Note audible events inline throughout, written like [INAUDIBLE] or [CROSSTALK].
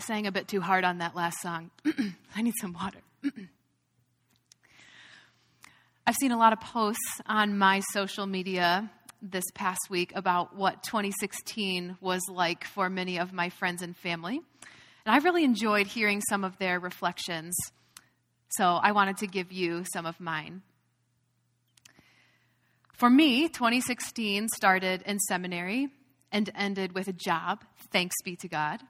sang a bit too hard on that last song. [CLEARS THROAT] I need some water. [CLEARS THROAT] I've seen a lot of posts on my social media this past week about what 2016 was like for many of my friends and family. And I really enjoyed hearing some of their reflections. So I wanted to give you some of mine. For me, 2016 started in seminary and ended with a job, thanks be to God.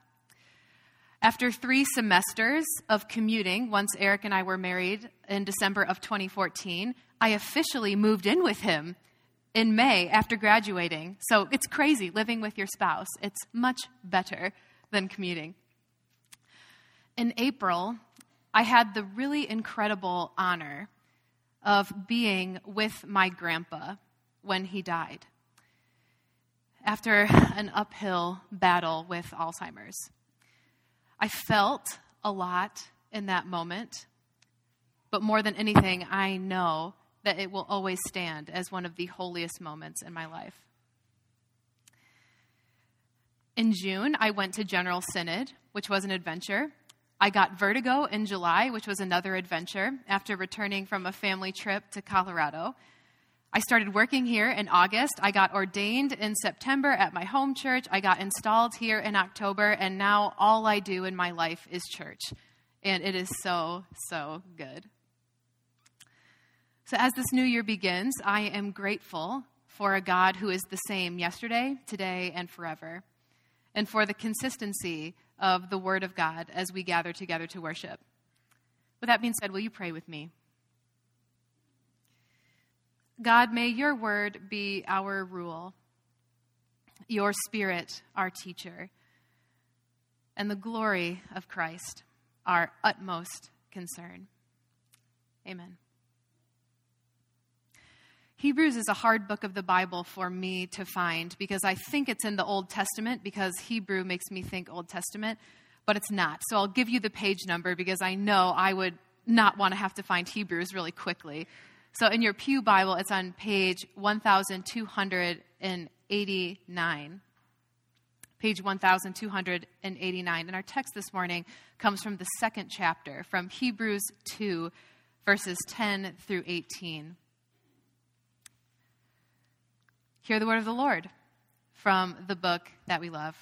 After three semesters of commuting, once Eric and I were married in December of 2014, I officially moved in with him in May after graduating. So it's crazy living with your spouse. It's much better than commuting. In April, I had the really incredible honor of being with my grandpa when he died after an uphill battle with Alzheimer's. I felt a lot in that moment, but more than anything, I know that it will always stand as one of the holiest moments in my life. In June, I went to General Synod, which was an adventure. I got vertigo in July, which was another adventure, after returning from a family trip to Colorado. I started working here in August. I got ordained in September at my home church. I got installed here in October, and now all I do in my life is church. And it is so, so good. So, as this new year begins, I am grateful for a God who is the same yesterday, today, and forever, and for the consistency of the Word of God as we gather together to worship. With that being said, will you pray with me? God, may your word be our rule, your spirit our teacher, and the glory of Christ our utmost concern. Amen. Hebrews is a hard book of the Bible for me to find because I think it's in the Old Testament because Hebrew makes me think Old Testament, but it's not. So I'll give you the page number because I know I would not want to have to find Hebrews really quickly. So in your Pew Bible, it's on page 1289. Page 1289. And our text this morning comes from the second chapter, from Hebrews 2, verses 10 through 18. Hear the word of the Lord from the book that we love.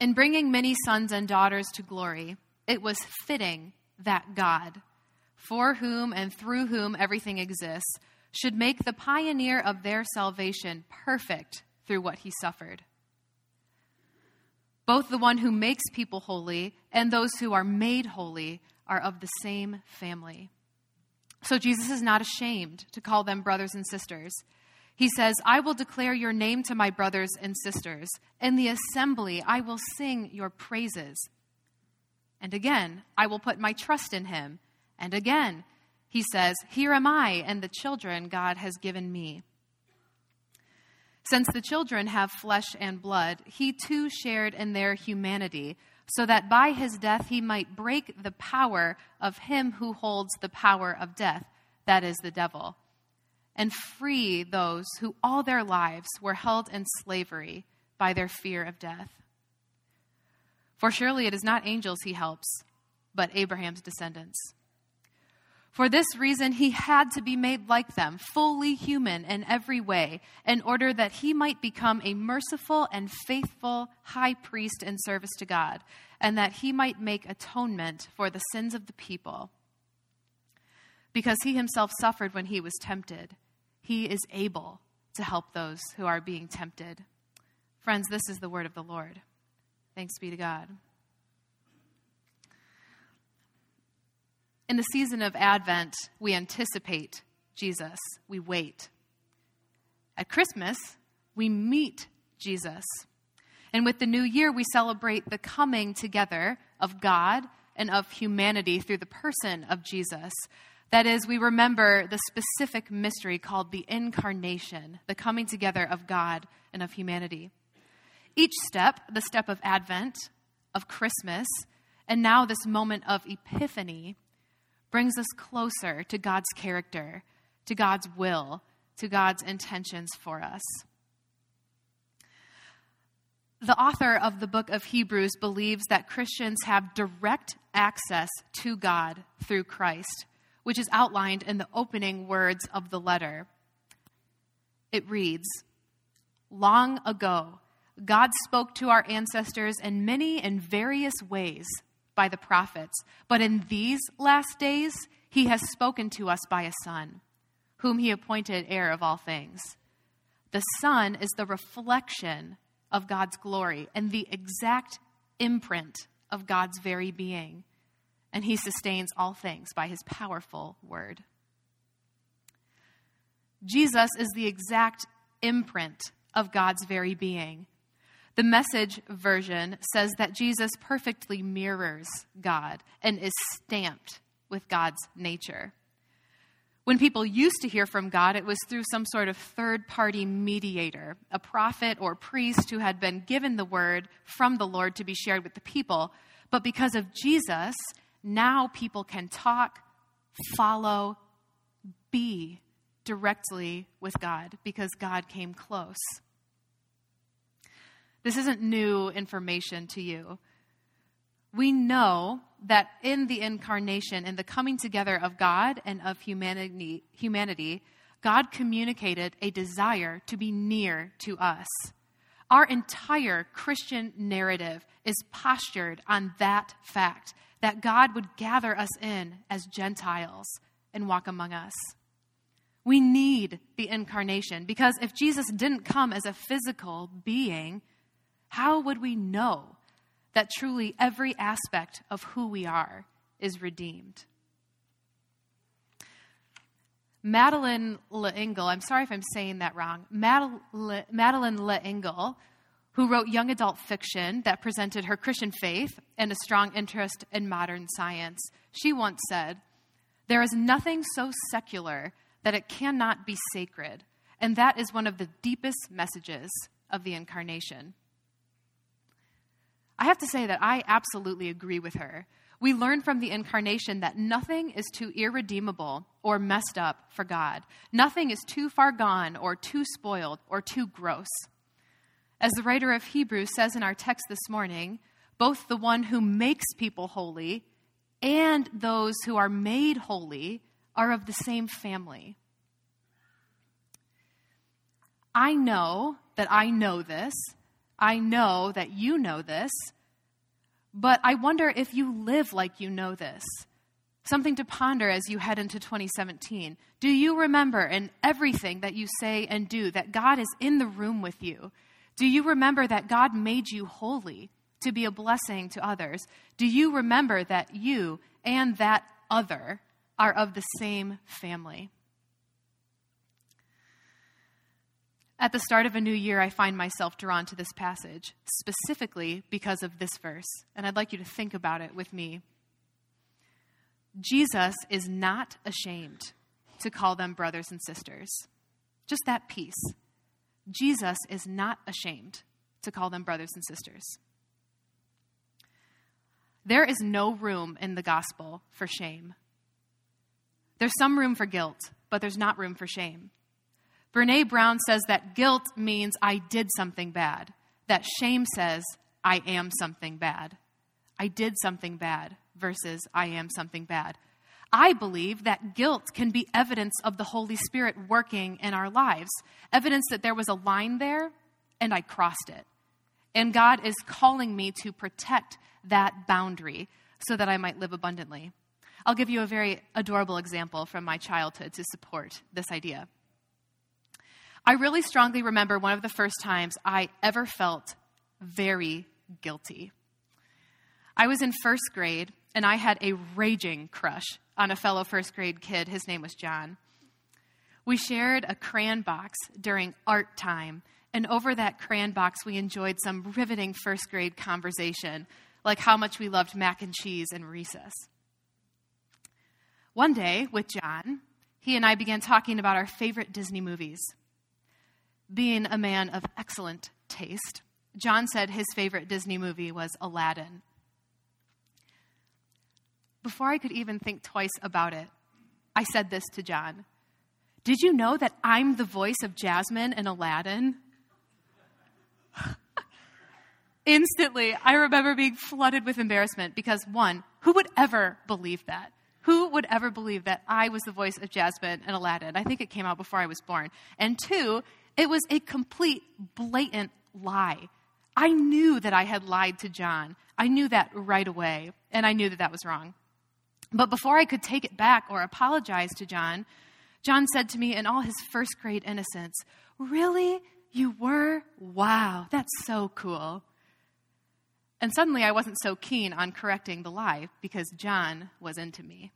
In bringing many sons and daughters to glory, it was fitting that God for whom and through whom everything exists, should make the pioneer of their salvation perfect through what he suffered. Both the one who makes people holy and those who are made holy are of the same family. So Jesus is not ashamed to call them brothers and sisters. He says, I will declare your name to my brothers and sisters. In the assembly, I will sing your praises. And again, I will put my trust in him. And again, he says, Here am I and the children God has given me. Since the children have flesh and blood, he too shared in their humanity, so that by his death he might break the power of him who holds the power of death, that is, the devil, and free those who all their lives were held in slavery by their fear of death. For surely it is not angels he helps, but Abraham's descendants. For this reason, he had to be made like them, fully human in every way, in order that he might become a merciful and faithful high priest in service to God, and that he might make atonement for the sins of the people. Because he himself suffered when he was tempted, he is able to help those who are being tempted. Friends, this is the word of the Lord. Thanks be to God. In the season of Advent, we anticipate Jesus, we wait. At Christmas, we meet Jesus. And with the new year, we celebrate the coming together of God and of humanity through the person of Jesus. That is, we remember the specific mystery called the incarnation, the coming together of God and of humanity. Each step, the step of Advent, of Christmas, and now this moment of Epiphany, brings us closer to God's character, to God's will, to God's intentions for us. The author of the book of Hebrews believes that Christians have direct access to God through Christ, which is outlined in the opening words of the letter. It reads Long ago, God spoke to our ancestors in many and various ways by the prophets, but in these last days, he has spoken to us by a Son, whom he appointed heir of all things. The Son is the reflection of God's glory and the exact imprint of God's very being, and he sustains all things by his powerful word. Jesus is the exact imprint of God's very being. The message version says that Jesus perfectly mirrors God and is stamped with God's nature. When people used to hear from God, it was through some sort of third party mediator, a prophet or priest who had been given the word from the Lord to be shared with the people. But because of Jesus, now people can talk, follow, be directly with God because God came close. This isn't new information to you. We know that in the incarnation, in the coming together of God and of humanity, humanity, God communicated a desire to be near to us. Our entire Christian narrative is postured on that fact that God would gather us in as Gentiles and walk among us. We need the incarnation because if Jesus didn't come as a physical being, how would we know that truly every aspect of who we are is redeemed? Madeleine L'Engle, I'm sorry if I'm saying that wrong, Madeleine L'Engle, who wrote young adult fiction that presented her Christian faith and a strong interest in modern science, she once said, There is nothing so secular that it cannot be sacred, and that is one of the deepest messages of the incarnation. I have to say that I absolutely agree with her. We learn from the incarnation that nothing is too irredeemable or messed up for God. Nothing is too far gone or too spoiled or too gross. As the writer of Hebrews says in our text this morning, both the one who makes people holy and those who are made holy are of the same family. I know that I know this I know that you know this, but I wonder if you live like you know this. Something to ponder as you head into 2017. Do you remember in everything that you say and do that God is in the room with you? Do you remember that God made you holy to be a blessing to others? Do you remember that you and that other are of the same family? At the start of a new year, I find myself drawn to this passage, specifically because of this verse, and I'd like you to think about it with me. Jesus is not ashamed to call them brothers and sisters. Just that piece. Jesus is not ashamed to call them brothers and sisters. There is no room in the gospel for shame. There's some room for guilt, but there's not room for shame. Brene Brown says that guilt means I did something bad, that shame says I am something bad. I did something bad versus I am something bad. I believe that guilt can be evidence of the Holy Spirit working in our lives, evidence that there was a line there and I crossed it. And God is calling me to protect that boundary so that I might live abundantly. I'll give you a very adorable example from my childhood to support this idea. I really strongly remember one of the first times I ever felt very guilty. I was in first grade and I had a raging crush on a fellow first grade kid. His name was John. We shared a crayon box during art time, and over that crayon box, we enjoyed some riveting first grade conversation, like how much we loved mac and cheese and recess. One day, with John, he and I began talking about our favorite Disney movies. Being a man of excellent taste, John said his favorite Disney movie was Aladdin. Before I could even think twice about it, I said this to John Did you know that I'm the voice of Jasmine in Aladdin? [LAUGHS] instantly, I remember being flooded with embarrassment because, one, who would ever believe that? Who would ever believe that I was the voice of Jasmine and Aladdin? I think it came out before I was born. And two, it was a complete, blatant lie. I knew that I had lied to John. I knew that right away, and I knew that that was wrong. But before I could take it back or apologize to John, John said to me in all his first grade innocence, Really? You were? Wow, that's so cool. And suddenly I wasn't so keen on correcting the lie because John was into me.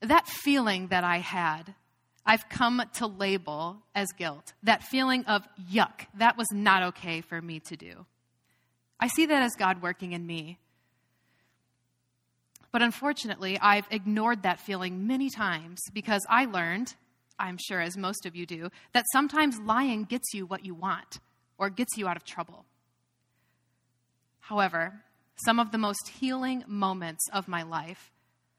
That feeling that I had, I've come to label as guilt. That feeling of yuck, that was not okay for me to do. I see that as God working in me. But unfortunately, I've ignored that feeling many times because I learned, I'm sure as most of you do, that sometimes lying gets you what you want or gets you out of trouble. However, some of the most healing moments of my life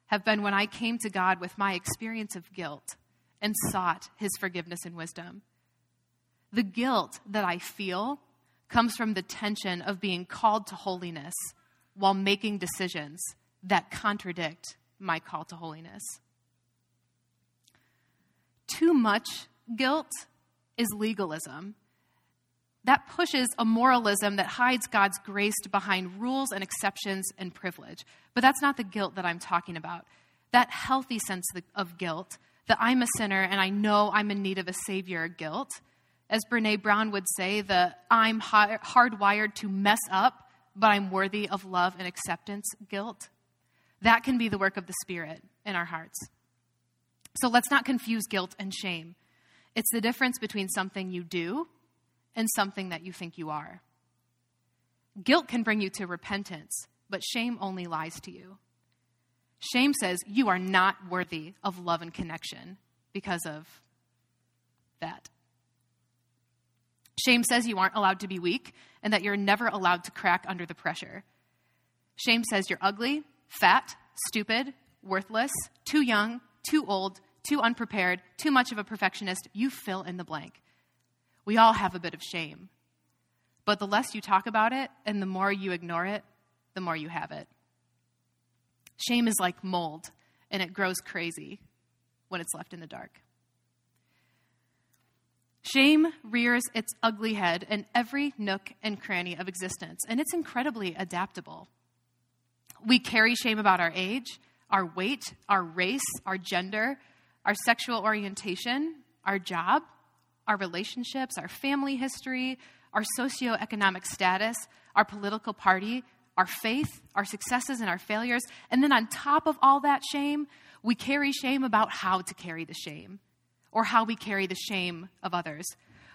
have been when I came to God with my experience of guilt and sought his forgiveness and wisdom. The guilt that I feel comes from the tension of being called to holiness while making decisions that contradict my call to holiness. Too much guilt is legalism that pushes a moralism that hides God's grace behind rules and exceptions and privilege. But that's not the guilt that I'm talking about. That healthy sense of guilt, that I'm a sinner and I know I'm in need of a Savior guilt. As Brene Brown would say, the I'm hardwired to mess up, but I'm worthy of love and acceptance guilt. That can be the work of the Spirit in our hearts. So let's not confuse guilt and shame. It's the difference between something you do and something that you think you are. Guilt can bring you to repentance, but shame only lies to you. Shame says you are not worthy of love and connection because of that. Shame says you aren't allowed to be weak and that you're never allowed to crack under the pressure. Shame says you're ugly, fat, stupid, worthless, too young, too old, too unprepared, too much of a perfectionist. You fill in the blank. We all have a bit of shame. But the less you talk about it and the more you ignore it, the more you have it. Shame is like mold, and it grows crazy when it's left in the dark. Shame rears its ugly head in every nook and cranny of existence, and it's incredibly adaptable. We carry shame about our age, our weight, our race, our gender, our sexual orientation, our job, our relationships, our family history, our socioeconomic status, our political party, our faith, our successes, and our failures. And then on top of all that shame, we carry shame about how to carry the shame or how we carry the shame of others.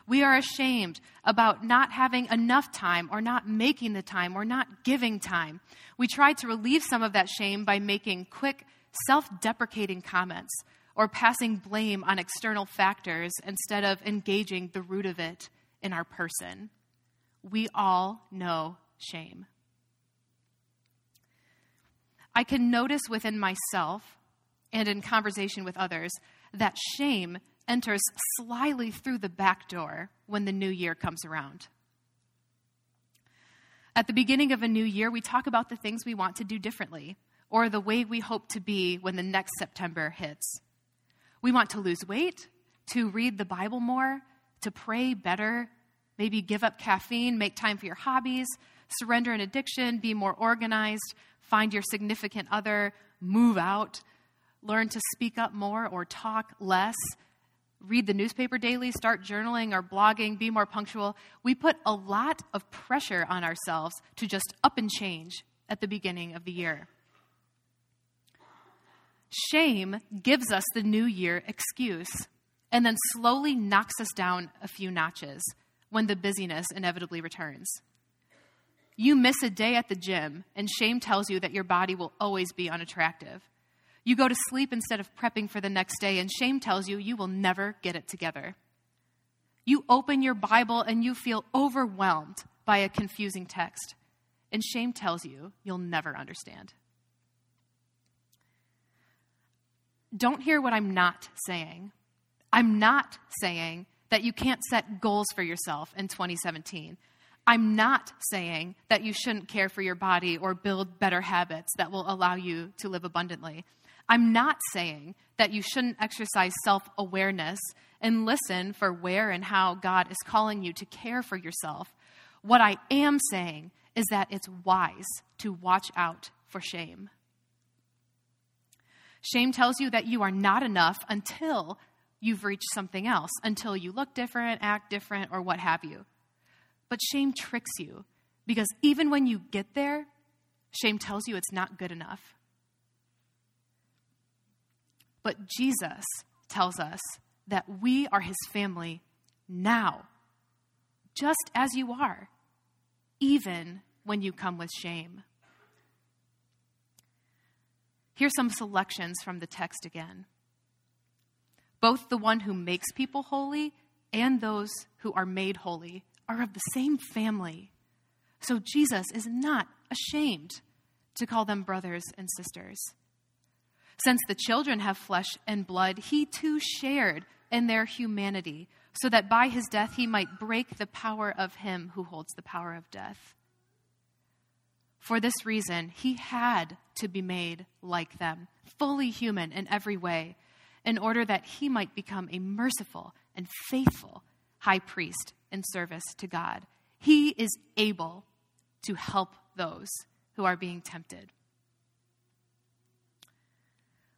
We are ashamed about not having enough time or not making the time or not giving time. We try to relieve some of that shame by making quick, self deprecating comments or passing blame on external factors instead of engaging the root of it in our person. We all know shame. I can notice within myself and in conversation with others that shame enters slyly through the back door when the new year comes around. At the beginning of a new year, we talk about the things we want to do differently or the way we hope to be when the next September hits. We want to lose weight, to read the Bible more, to pray better, maybe give up caffeine, make time for your hobbies, surrender an addiction, be more organized, find your significant other, move out, learn to speak up more or talk less, read the newspaper daily, start journaling or blogging, be more punctual. We put a lot of pressure on ourselves to just up and change at the beginning of the year. Shame gives us the new year excuse and then slowly knocks us down a few notches when the busyness inevitably returns. You miss a day at the gym, and shame tells you that your body will always be unattractive. You go to sleep instead of prepping for the next day, and shame tells you you will never get it together. You open your Bible and you feel overwhelmed by a confusing text, and shame tells you you'll never understand. Don't hear what I'm not saying. I'm not saying that you can't set goals for yourself in 2017. I'm not saying that you shouldn't care for your body or build better habits that will allow you to live abundantly. I'm not saying that you shouldn't exercise self awareness and listen for where and how God is calling you to care for yourself. What I am saying is that it's wise to watch out for shame. Shame tells you that you are not enough until you've reached something else, until you look different, act different, or what have you. But shame tricks you because even when you get there, shame tells you it's not good enough. But Jesus tells us that we are his family now, just as you are, even when you come with shame. Here's some selections from the text again. Both the one who makes people holy and those who are made holy are of the same family. So Jesus is not ashamed to call them brothers and sisters. Since the children have flesh and blood, he too shared in their humanity, so that by his death he might break the power of him who holds the power of death. For this reason, he had to be made like them, fully human in every way, in order that he might become a merciful and faithful high priest in service to God. He is able to help those who are being tempted.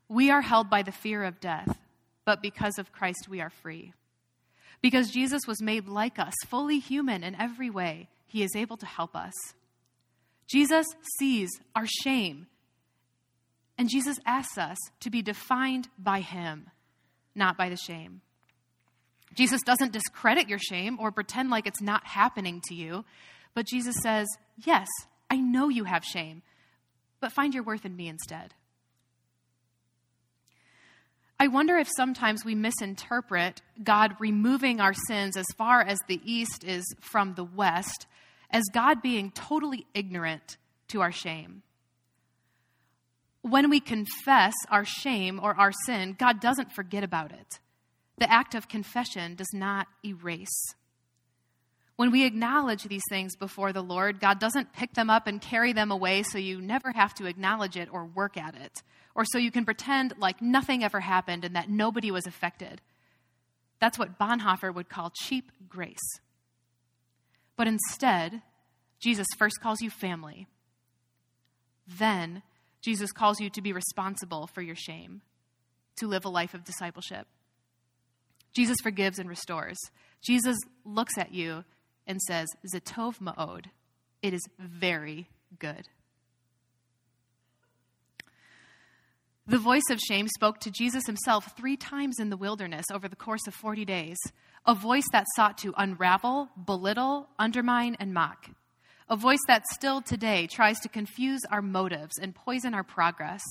We are held by the fear of death, but because of Christ, we are free. Because Jesus was made like us, fully human in every way, he is able to help us. Jesus sees our shame, and Jesus asks us to be defined by him, not by the shame. Jesus doesn't discredit your shame or pretend like it's not happening to you, but Jesus says, Yes, I know you have shame, but find your worth in me instead. I wonder if sometimes we misinterpret God removing our sins as far as the east is from the west as God being totally ignorant to our shame. When we confess our shame or our sin, God doesn't forget about it. The act of confession does not erase. When we acknowledge these things before the Lord, God doesn't pick them up and carry them away so you never have to acknowledge it or work at it or so you can pretend like nothing ever happened and that nobody was affected. That's what Bonhoeffer would call cheap grace. But instead, Jesus first calls you family. Then, Jesus calls you to be responsible for your shame, to live a life of discipleship. Jesus forgives and restores. Jesus looks at you and says, Zetov Ma'od, it is very good. The voice of shame spoke to Jesus himself three times in the wilderness over the course of 40 days, a voice that sought to unravel, belittle, undermine, and mock. A voice that still today tries to confuse our motives and poison our progress.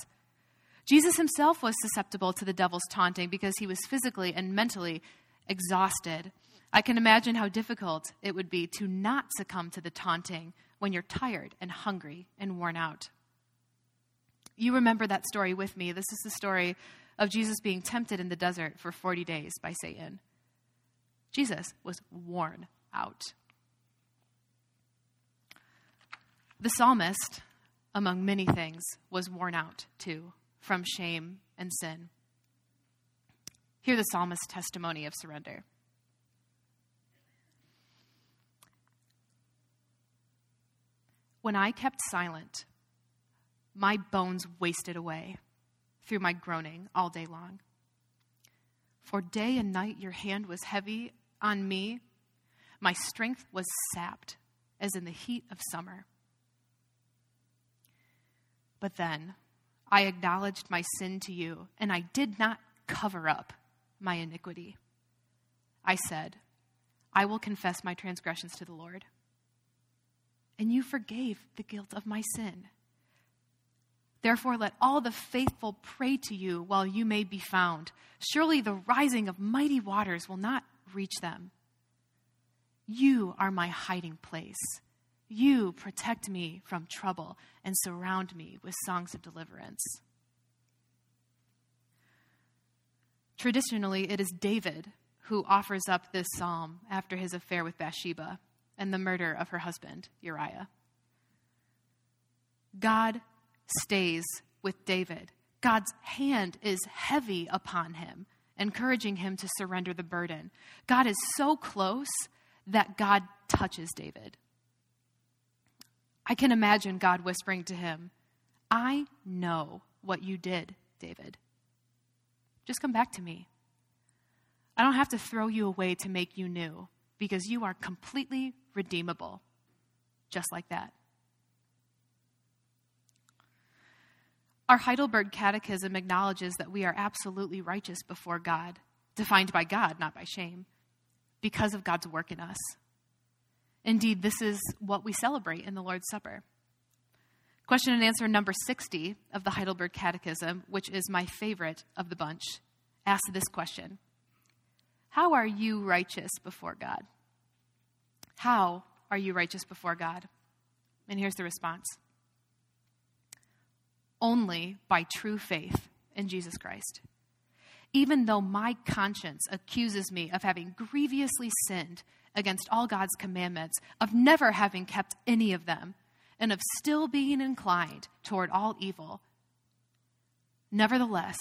Jesus himself was susceptible to the devil's taunting because he was physically and mentally exhausted. I can imagine how difficult it would be to not succumb to the taunting when you're tired and hungry and worn out. You remember that story with me. This is the story of Jesus being tempted in the desert for 40 days by Satan. Jesus was worn out. The psalmist, among many things, was worn out too from shame and sin. Hear the psalmist's testimony of surrender. When I kept silent, my bones wasted away through my groaning all day long. For day and night your hand was heavy on me. My strength was sapped as in the heat of summer. But then I acknowledged my sin to you, and I did not cover up my iniquity. I said, I will confess my transgressions to the Lord. And you forgave the guilt of my sin. Therefore, let all the faithful pray to you while you may be found. Surely the rising of mighty waters will not reach them. You are my hiding place. You protect me from trouble and surround me with songs of deliverance. Traditionally, it is David who offers up this psalm after his affair with Bathsheba and the murder of her husband, Uriah. God stays with David. God's hand is heavy upon him, encouraging him to surrender the burden. God is so close that God touches David. I can imagine God whispering to him, I know what you did, David. Just come back to me. I don't have to throw you away to make you new because you are completely redeemable, just like that. Our Heidelberg Catechism acknowledges that we are absolutely righteous before God, defined by God, not by shame, because of God's work in us. Indeed, this is what we celebrate in the Lord's Supper. Question and answer number 60 of the Heidelberg Catechism, which is my favorite of the bunch, asks this question How are you righteous before God? How are you righteous before God? And here's the response only by true faith in Jesus Christ. Even though my conscience accuses me of having grievously sinned against all God's commandments, of never having kept any of them, and of still being inclined toward all evil, nevertheless,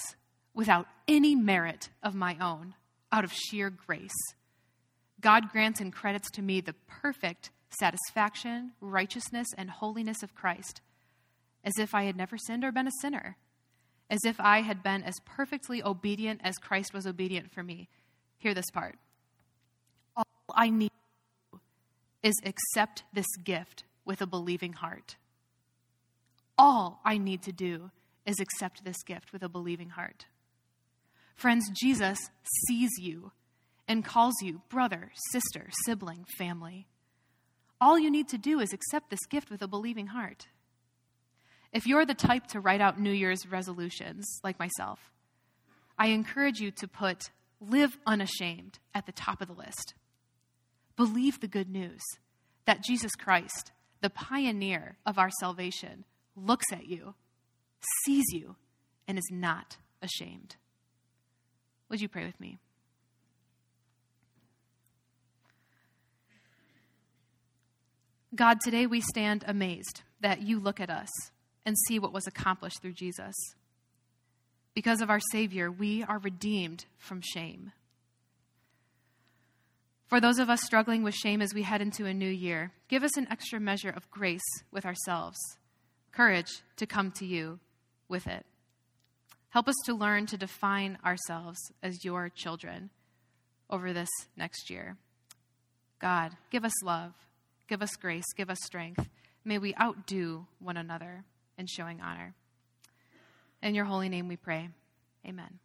without any merit of my own, out of sheer grace, God grants and credits to me the perfect satisfaction, righteousness, and holiness of Christ as if I had never sinned or been a sinner, as if I had been as perfectly obedient as Christ was obedient for me. Hear this part. All I need is accept this gift with a believing heart. All I need to do is accept this gift with a believing heart. Friends, Jesus sees you and calls you brother, sister, sibling, family. All you need to do is accept this gift with a believing heart. If you're the type to write out New Year's resolutions, like myself, I encourage you to put live unashamed at the top of the list. Believe the good news that Jesus Christ, the pioneer of our salvation, looks at you, sees you, and is not ashamed. Would you pray with me? God, today we stand amazed that you look at us and see what was accomplished through Jesus. Because of our Savior, we are redeemed from shame. For those of us struggling with shame as we head into a new year, give us an extra measure of grace with ourselves, courage to come to you with it. Help us to learn to define ourselves as your children over this next year. God, give us love, give us grace, give us strength. May we outdo one another and showing honor. In your holy name we pray. Amen.